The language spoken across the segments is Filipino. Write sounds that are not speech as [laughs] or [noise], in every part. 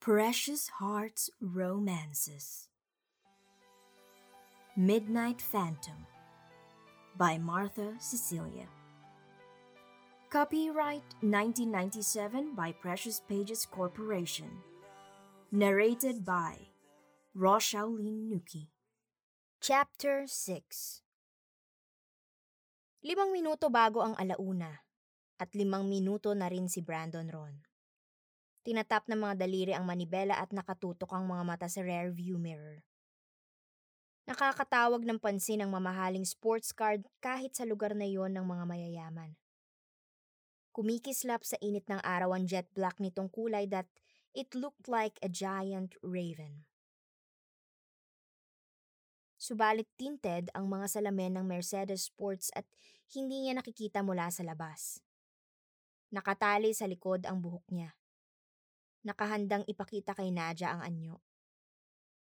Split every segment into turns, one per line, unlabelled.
Precious Hearts Romances Midnight Phantom by Martha Cecilia. Copyright 1997 by Precious Pages Corporation. Narrated by Roshaolin Nuki. Chapter 6
Limang minuto bago ang alauna at limang minuto na rin si Brandon Ron. Tinatap ng mga daliri ang manibela at nakatutok ang mga mata sa rear view mirror. Nakakatawag ng pansin ang mamahaling sports car kahit sa lugar na yon ng mga mayayaman. Kumikislap sa init ng araw ang jet black nitong kulay that it looked like a giant raven. Subalit tinted ang mga salamin ng Mercedes Sports at hindi niya nakikita mula sa labas. Nakatali sa likod ang buhok niya nakahandang ipakita kay Nadia ang anyo.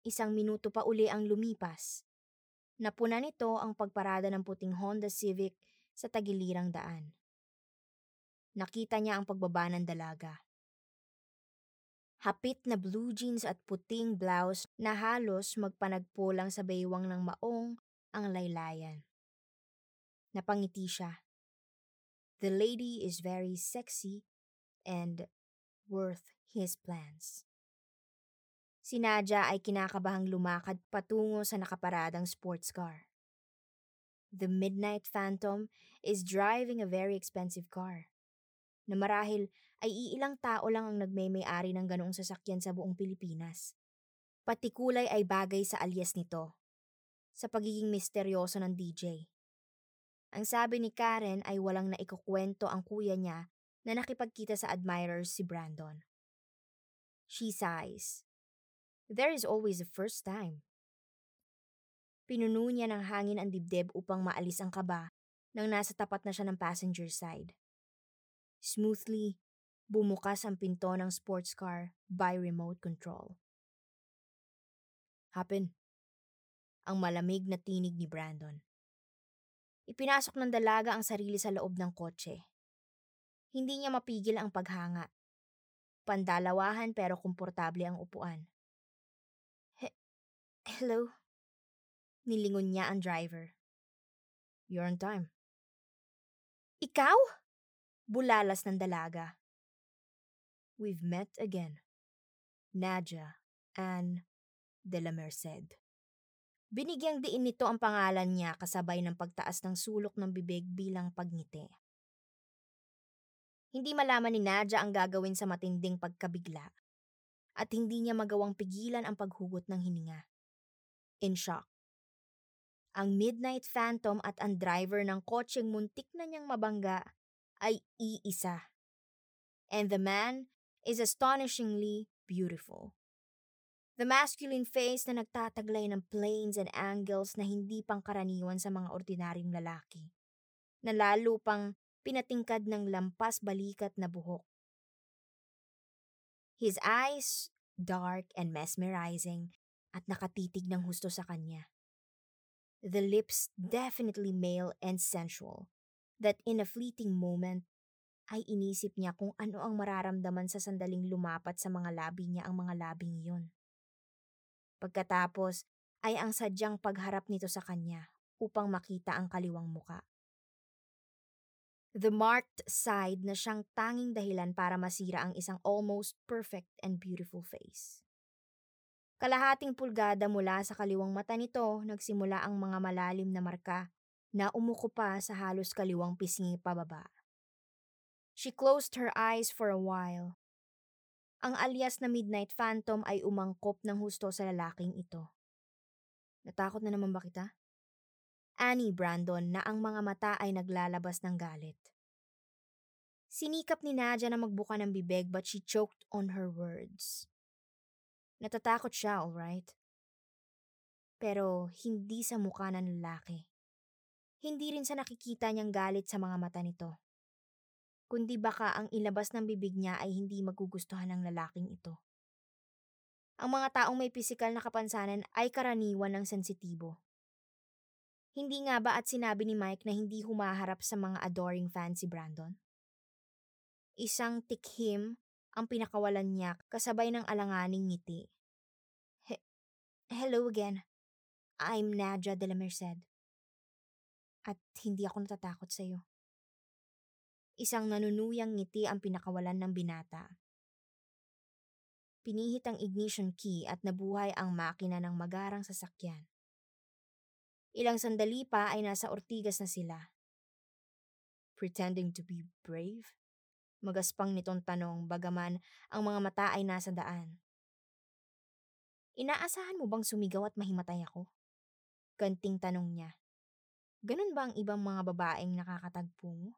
Isang minuto pa uli ang lumipas. Napuna nito ang pagparada ng puting Honda Civic sa tagilirang daan. Nakita niya ang pagbaba ng dalaga. Hapit na blue jeans at puting blouse na halos magpanagpo lang sa baywang ng maong ang laylayan. Napangiti siya. The lady is very sexy and worth his plans. Si Nadia ay kinakabahang lumakad patungo sa nakaparadang sports car. The Midnight Phantom is driving a very expensive car na marahil ay iilang tao lang ang nagmay-ari ng ganoong sasakyan sa buong Pilipinas. Pati kulay ay bagay sa alias nito, sa pagiging misteryoso ng DJ. Ang sabi ni Karen ay walang naikukwento ang kuya niya na nakipagkita sa admirers si Brandon. She sighs. There is always a first time. Pinuno niya ng hangin ang dibdib upang maalis ang kaba nang nasa tapat na siya ng passenger side. Smoothly, bumukas ang pinto ng sports car by remote control. Happen. Ang malamig na tinig ni Brandon. Ipinasok ng dalaga ang sarili sa loob ng kotse. Hindi niya mapigil ang paghanga. Pandalawahan pero komportable ang upuan. He- Hello? Nilingon niya ang driver. You're on time. Ikaw? Bulalas ng dalaga. We've met again. Nadia Anne de la Merced. Binigyang diin nito ang pangalan niya kasabay ng pagtaas ng sulok ng bibig bilang pagngiti. Hindi malaman ni Nadia ang gagawin sa matinding pagkabigla at hindi niya magawang pigilan ang paghugot ng hininga. In shock. Ang Midnight Phantom at ang driver ng kotseng muntik na niyang mabangga ay iisa. And the man is astonishingly beautiful. The masculine face na nagtataglay ng planes and angles na hindi pangkaraniwan sa mga ordinaryong lalaki. Na lalo pang pinatingkad ng lampas balikat na buhok. His eyes, dark and mesmerizing, at nakatitig ng husto sa kanya. The lips definitely male and sensual, that in a fleeting moment, ay inisip niya kung ano ang mararamdaman sa sandaling lumapat sa mga labi niya ang mga labing iyon. Pagkatapos ay ang sadyang pagharap nito sa kanya upang makita ang kaliwang muka. The marked side na siyang tanging dahilan para masira ang isang almost perfect and beautiful face. Kalahating pulgada mula sa kaliwang mata nito, nagsimula ang mga malalim na marka na umuko pa sa halos kaliwang pisngi pababa. She closed her eyes for a while. Ang alias na Midnight Phantom ay umangkop ng husto sa lalaking ito. Natakot na naman ba kita? Annie Brandon na ang mga mata ay naglalabas ng galit. Sinikap ni Nadia na magbuka ng bibig but she choked on her words. Natatakot siya, alright? Pero hindi sa mukha ng lalaki. Hindi rin sa nakikita niyang galit sa mga mata nito. Kundi baka ang ilabas ng bibig niya ay hindi magugustuhan ng lalaking ito. Ang mga taong may pisikal na kapansanan ay karaniwan ng sensitibo. Hindi nga ba at sinabi ni Mike na hindi humaharap sa mga adoring fans si Brandon? Isang tikhim ang pinakawalan niya kasabay ng alanganing ngiti. He- Hello again. I'm Nadja de la Merced. At hindi ako natatakot sa iyo. Isang nanunuyang ngiti ang pinakawalan ng binata. Pinihit ang ignition key at nabuhay ang makina ng magarang sasakyan. Ilang sandali pa ay nasa Ortigas na sila. Pretending to be brave? Magaspang nitong tanong bagaman ang mga mata ay nasa daan. Inaasahan mo bang sumigaw at mahimatay ako? Ganting tanong niya. Ganun ba ang ibang mga babaeng nakakatagpo mo?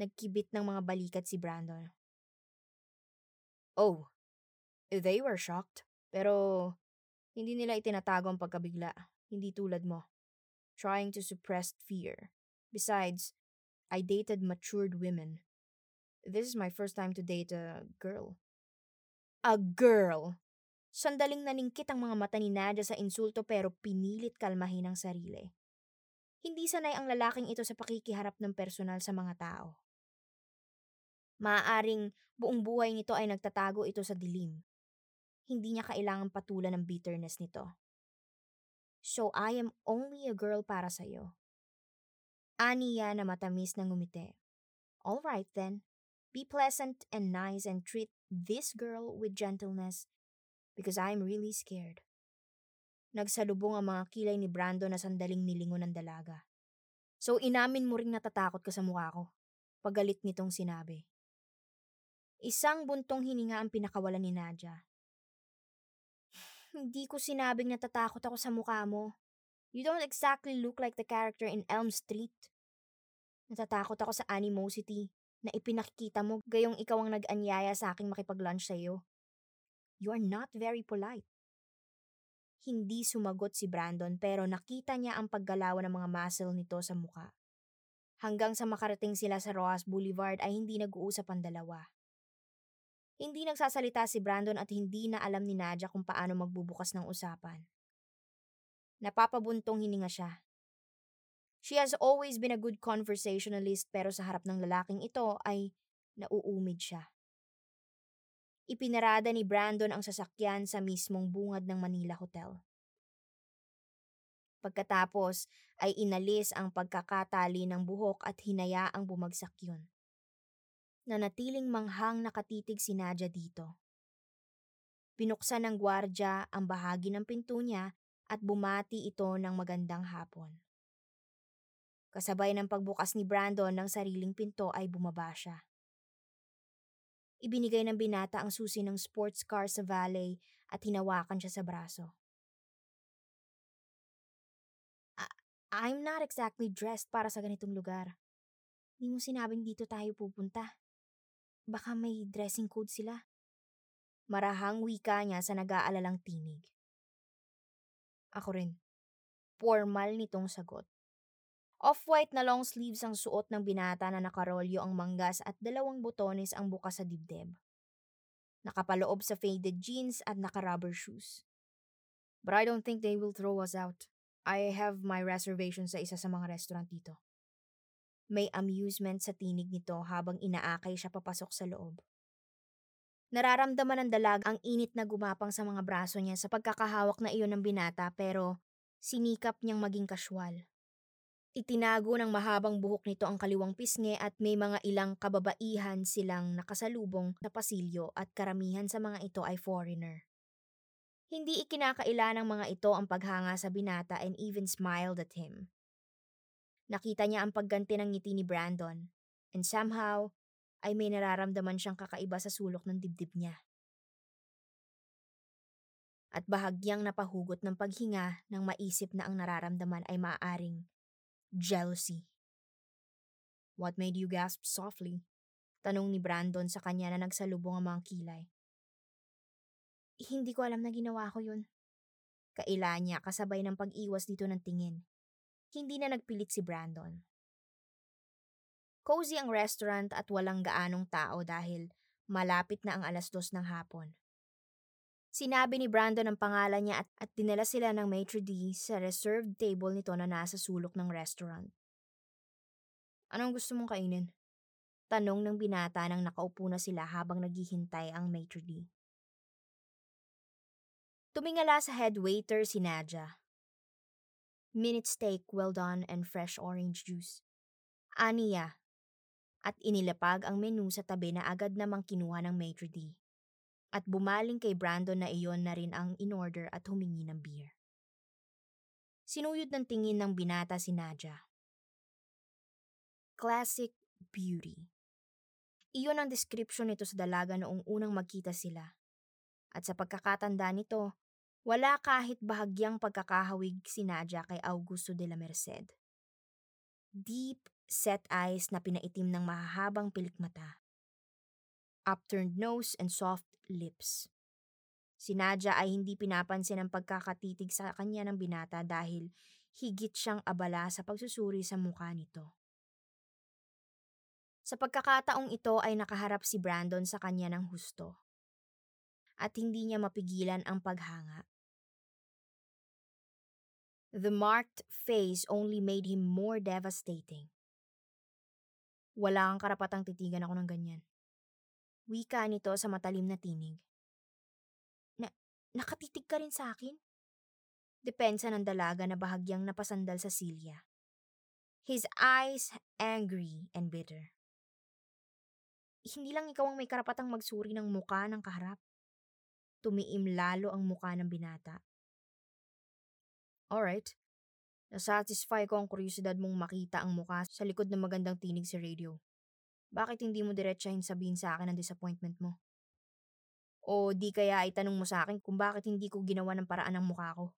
Nagkibit ng mga balikat si Brandon. Oh, they were shocked. Pero hindi nila itinatago ang pagkabigla. Hindi tulad mo. Trying to suppress fear. Besides, I dated matured women. This is my first time to date a girl. A girl! Sandaling naningkit ang mga mata ni Nadia sa insulto pero pinilit kalmahin ang sarili. Hindi sanay ang lalaking ito sa pakikiharap ng personal sa mga tao. Maaaring buong buhay nito ay nagtatago ito sa dilim. Hindi niya kailangang patulan ng bitterness nito. So I am only a girl para sa'yo. Aniya na matamis na ngumiti. All right then. Be pleasant and nice and treat this girl with gentleness because I'm really scared. Nagsalubong ang mga kilay ni Brando na sandaling nilingon ng dalaga. So inamin mo ring natatakot ka sa mukha ko. Pagalit nitong sinabi. Isang buntong hininga ang pinakawalan ni Nadia. [sighs] Hindi ko sinabing natatakot ako sa mukha mo. You don't exactly look like the character in Elm Street. Natatakot ako sa animosity na ipinakikita mo gayong ikaw ang nag-anyaya sa aking makipag-lunch sa iyo. You are not very polite. Hindi sumagot si Brandon pero nakita niya ang paggalawan ng mga muscle nito sa muka. Hanggang sa makarating sila sa Rojas Boulevard ay hindi nag-uusap ang dalawa. Hindi nagsasalita si Brandon at hindi na alam ni Nadia kung paano magbubukas ng usapan. Napapabuntong hininga siya. She has always been a good conversationalist pero sa harap ng lalaking ito ay nauumid siya. Ipinarada ni Brandon ang sasakyan sa mismong bungad ng Manila Hotel. Pagkatapos ay inalis ang pagkakatali ng buhok at hinayaang bumagsak yun na natiling manghang nakatitig si Nadia dito. Binuksan ng gwardya ang bahagi ng pinto niya at bumati ito ng magandang hapon. Kasabay ng pagbukas ni Brandon ng sariling pinto ay bumaba siya. Ibinigay ng binata ang susi ng sports car sa valet at hinawakan siya sa braso. I'm not exactly dressed para sa ganitong lugar. Hindi mo sinabing dito tayo pupunta. Baka may dressing code sila. Marahang wika niya sa nag-aalalang tinig. Ako rin. Formal nitong sagot. Off-white na long sleeves ang suot ng binata na nakarolyo ang manggas at dalawang botones ang bukas sa dibdib. Nakapaloob sa faded jeans at naka-rubber shoes. But I don't think they will throw us out. I have my reservation sa isa sa mga restaurant dito. May amusement sa tinig nito habang inaakay siya papasok sa loob. Nararamdaman ng dalag ang init na gumapang sa mga braso niya sa pagkakahawak na iyon ng binata pero sinikap niyang maging kasywal. Itinago ng mahabang buhok nito ang kaliwang pisngi at may mga ilang kababaihan silang nakasalubong sa pasilyo at karamihan sa mga ito ay foreigner. Hindi ikinakaila ng mga ito ang paghanga sa binata and even smiled at him. Nakita niya ang pagganti ng ngiti ni Brandon, and somehow, ay may nararamdaman siyang kakaiba sa sulok ng dibdib niya. At bahagyang napahugot ng paghinga nang maisip na ang nararamdaman ay maaaring jealousy. What made you gasp softly? Tanong ni Brandon sa kanya na nagsalubong ang mga kilay. Hindi ko alam na ginawa ko yun. Kaila niya kasabay ng pag-iwas dito ng tingin hindi na nagpilit si Brandon. Cozy ang restaurant at walang gaanong tao dahil malapit na ang alas dos ng hapon. Sinabi ni Brandon ang pangalan niya at, at dinala sila ng maitre d' sa reserved table nito na nasa sulok ng restaurant. Anong gusto mong kainin? Tanong ng binata nang nakaupo na sila habang naghihintay ang maitre d'. Tumingala sa head waiter si Nadja. Minute steak well done and fresh orange juice. Aniya. At inilapag ang menu sa tabi na agad namang kinuha ng maitre d'. At bumaling kay Brandon na iyon na rin ang in-order at humingi ng beer. Sinuyod ng tingin ng binata si Nadja. Classic beauty. Iyon ang description nito sa dalaga noong unang magkita sila. At sa pagkakatanda nito, wala kahit bahagyang pagkakahawig si Nadja kay Augusto de la Merced. Deep set eyes na pinaitim ng mahahabang pilikmata. Upturned nose and soft lips. Si Nadja ay hindi pinapansin ang pagkakatitig sa kanya ng binata dahil higit siyang abala sa pagsusuri sa mukha nito. Sa pagkakataong ito ay nakaharap si Brandon sa kanya ng husto. At hindi niya mapigilan ang paghanga. The marked face only made him more devastating. Wala kang karapatang titigan ako ng ganyan. Wika nito sa matalim na tinig. Nakatitig ka rin sa akin? Depensa ng dalaga na bahagyang napasandal sa silya. His eyes angry and bitter. Hindi lang ikaw ang may karapatang magsuri ng muka ng kaharap. Tumiim lalo ang muka ng binata. Alright. Nasatisfy ko ang kuryosidad mong makita ang muka sa likod ng magandang tinig sa radio. Bakit hindi mo diretsahin sabihin sa akin ang disappointment mo? O di kaya itanong mo sa akin kung bakit hindi ko ginawa ng paraan ang mukha ko.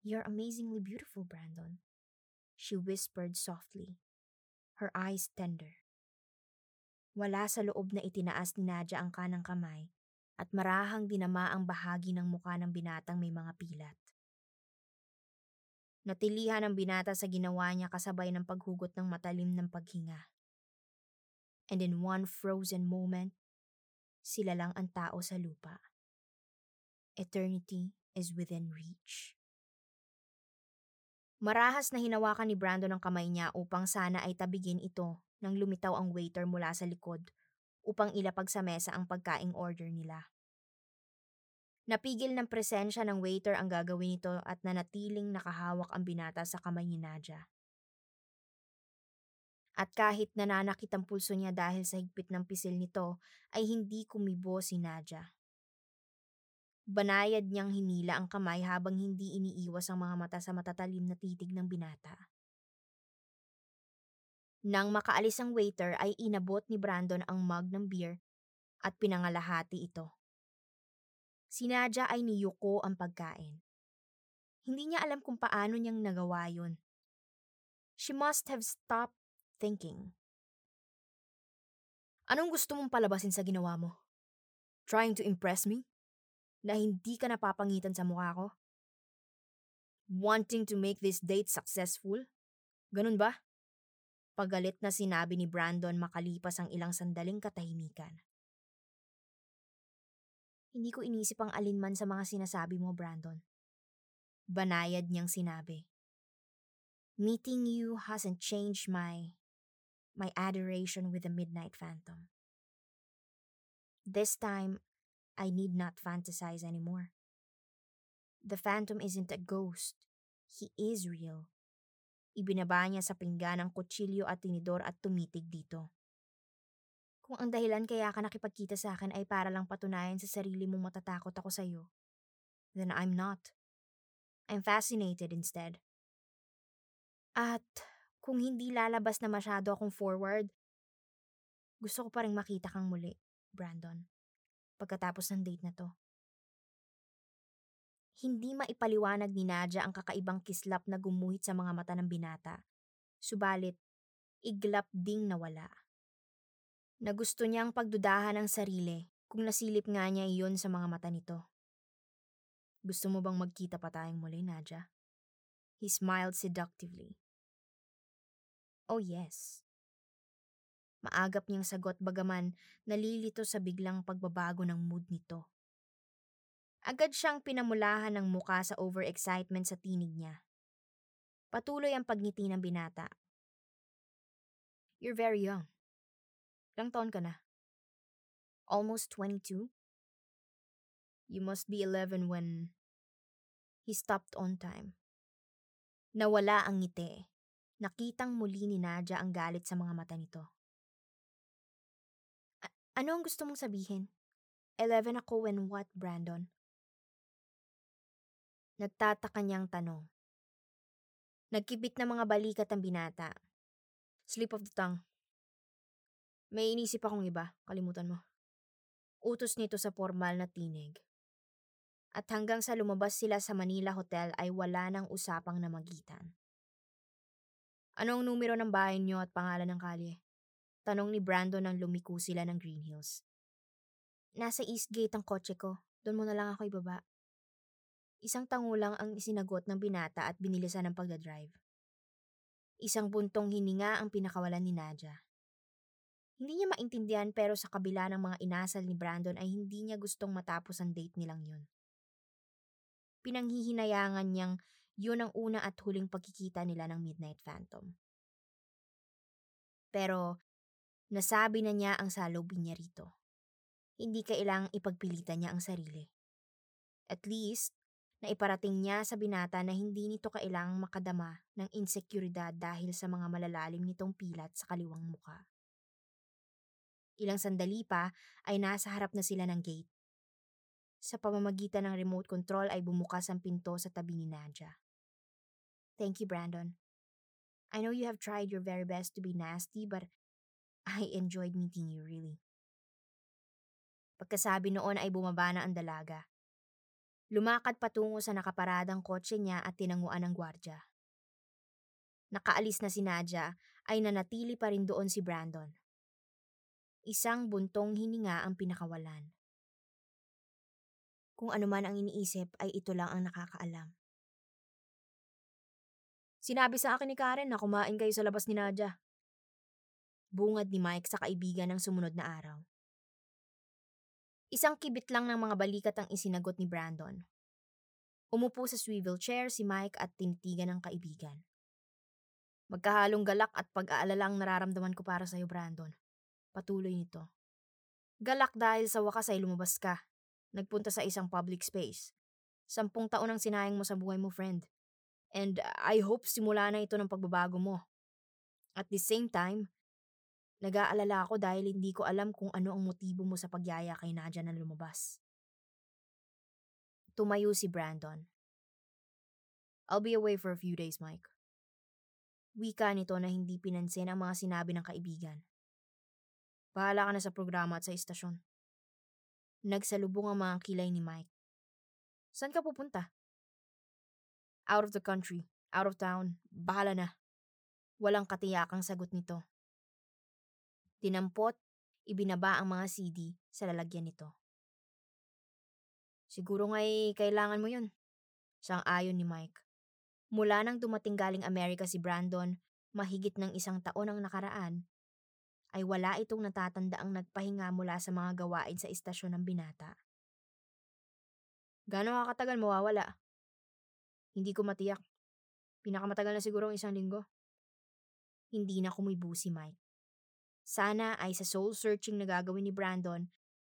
You're amazingly beautiful, Brandon. She whispered softly, her eyes tender. Wala sa loob na itinaas ni Nadia ang kanang kamay at marahang dinama ang bahagi ng mukha ng binatang may mga pilat. Natilihan ang binata sa ginawa niya kasabay ng paghugot ng matalim ng paghinga. And in one frozen moment, sila lang ang tao sa lupa. Eternity is within reach. Marahas na hinawakan ni Brandon ang kamay niya upang sana ay tabigin ito nang lumitaw ang waiter mula sa likod upang ilapag sa mesa ang pagkaing order nila. Napigil ng presensya ng waiter ang gagawin nito at nanatiling nakahawak ang binata sa kamay ni Nadia. At kahit nananakit ang pulso niya dahil sa higpit ng pisil nito, ay hindi kumibo si Nadia. Banayad niyang hinila ang kamay habang hindi iniiwas ang mga mata sa matatalim na titig ng binata. Nang makaalis ang waiter ay inabot ni Brandon ang mug ng beer at pinangalahati ito. Si Nadia ay niyuko ang pagkain. Hindi niya alam kung paano niyang nagawa yun. She must have stopped thinking. Anong gusto mong palabasin sa ginawa mo? Trying to impress me? Na hindi ka napapangitan sa mukha ko? Wanting to make this date successful? Ganun ba? Pagalit na sinabi ni Brandon makalipas ang ilang sandaling katahimikan. Hindi ko inisip ang alinman sa mga sinasabi mo, Brandon. Banayad niyang sinabi. Meeting you hasn't changed my my adoration with the Midnight Phantom. This time, I need not fantasize anymore. The Phantom isn't a ghost. He is real. Ibinaba niya sa pinggan ang kutsilyo at tinidor at tumitig dito. Kung ang dahilan kaya ka nakipagkita sa akin ay para lang patunayan sa sarili mong matatakot ako sa iyo, then I'm not. I'm fascinated instead. At kung hindi lalabas na masyado akong forward, gusto ko pa rin makita kang muli, Brandon, pagkatapos ng date na to. Hindi maipaliwanag ni Nadia ang kakaibang kislap na gumuhit sa mga mata ng binata. Subalit, iglap ding nawala. Na gusto niyang pagdudahan ang sarili kung nasilip nga niya iyon sa mga mata nito. Gusto mo bang magkita pa tayong muli, Nadia? He smiled seductively. Oh yes. Maagap niyang sagot bagaman nalilito sa biglang pagbabago ng mood nito. Agad siyang pinamulahan ng muka sa overexcitement sa tinig niya. Patuloy ang pagngiti ng binata. You're very young. Ilang taon ka na?
Almost 22.
You must be 11 when
he stopped on time.
Nawala ang ngiti. Nakitang muli ni Nadia ang galit sa mga mata nito. ano ang gusto mong sabihin? 11 ako when what, Brandon? Nagtataka niyang tanong. Nagkibit na mga balikat ang binata. Slip of the tongue. May inisip akong iba, kalimutan mo. Utos nito sa formal na tinig. At hanggang sa lumabas sila sa Manila Hotel ay wala nang usapang namagitan. Ano ang numero ng bahay niyo at pangalan ng kalye? Tanong ni Brandon nang lumiko sila ng Green Hills. Nasa East Gate ang kotse ko. Doon mo na lang ako ibaba. Isang tangulang ang isinagot ng binata at binilisan ng pagdadrive. Isang buntong hininga ang pinakawalan ni Nadia. Hindi niya maintindihan pero sa kabila ng mga inasal ni Brandon ay hindi niya gustong matapos ang date nilang yun pinanghihinayangan niyang yun ang una at huling pagkikita nila ng Midnight Phantom. Pero, nasabi na niya ang salubin niya rito. Hindi kailang ipagpilitan niya ang sarili. At least, naiparating niya sa binata na hindi nito kailangang makadama ng insekuridad dahil sa mga malalalim nitong pilat sa kaliwang muka. Ilang sandali pa ay nasa harap na sila ng gate sa pamamagitan ng remote control ay bumukas ang pinto sa tabi ni Nadia. Thank you, Brandon. I know you have tried your very best to be nasty, but [laughs] I enjoyed meeting you, really. Pagkasabi noon ay bumaba na ang dalaga. Lumakad patungo sa nakaparadang kotse niya at tinanguan ng gwardya. Nakaalis na si Nadia ay nanatili pa rin doon si Brandon. Isang buntong hininga ang pinakawalan. Kung ano man ang iniisip ay ito lang ang nakakaalam. Sinabi sa akin ni Karen na kumain kayo sa labas ni Nadia. Bungad ni Mike sa kaibigan ng sumunod na araw. Isang kibit lang ng mga balikat ang isinagot ni Brandon. Umupo sa swivel chair si Mike at tinitigan ng kaibigan. Magkahalong galak at pag-aalala ang nararamdaman ko para sa iyo, Brandon. Patuloy nito. Galak dahil sa wakas ay lumabas ka nagpunta sa isang public space. Sampung taon ang sinayang mo sa buhay mo, friend. And I hope simula na ito ng pagbabago mo. At the same time, nag-aalala ako dahil hindi ko alam kung ano ang motibo mo sa pagyaya kay Nadia na lumabas. Tumayo si Brandon. I'll be away for a few days, Mike. Wika nito na hindi pinansin ang mga sinabi ng kaibigan. Bahala ka na sa programa at sa istasyon. Nagsalubong ang mga kilay ni Mike. Saan ka pupunta? Out of the country, out of town, bahala na. Walang katiyakang sagot nito. Dinampot, ibinaba ang mga CD sa lalagyan nito. Siguro nga'y kailangan mo yun. Sang ayon ni Mike. Mula nang dumating galing Amerika si Brandon, mahigit ng isang taon ang nakaraan, ay wala itong natatanda ang nagpahinga mula sa mga gawain sa istasyon ng binata. Gano'ng kakatagal mawawala? Hindi ko matiyak. Pinakamatagal na siguro ang isang linggo. Hindi na kumibo si Mike. Sana ay sa soul-searching na gagawin ni Brandon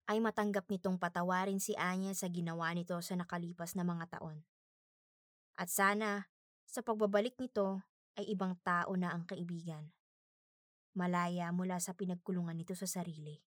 ay matanggap nitong patawarin si Anya sa ginawa nito sa nakalipas na mga taon. At sana, sa pagbabalik nito, ay ibang tao na ang kaibigan malaya mula sa pinagkulungan nito sa sarili.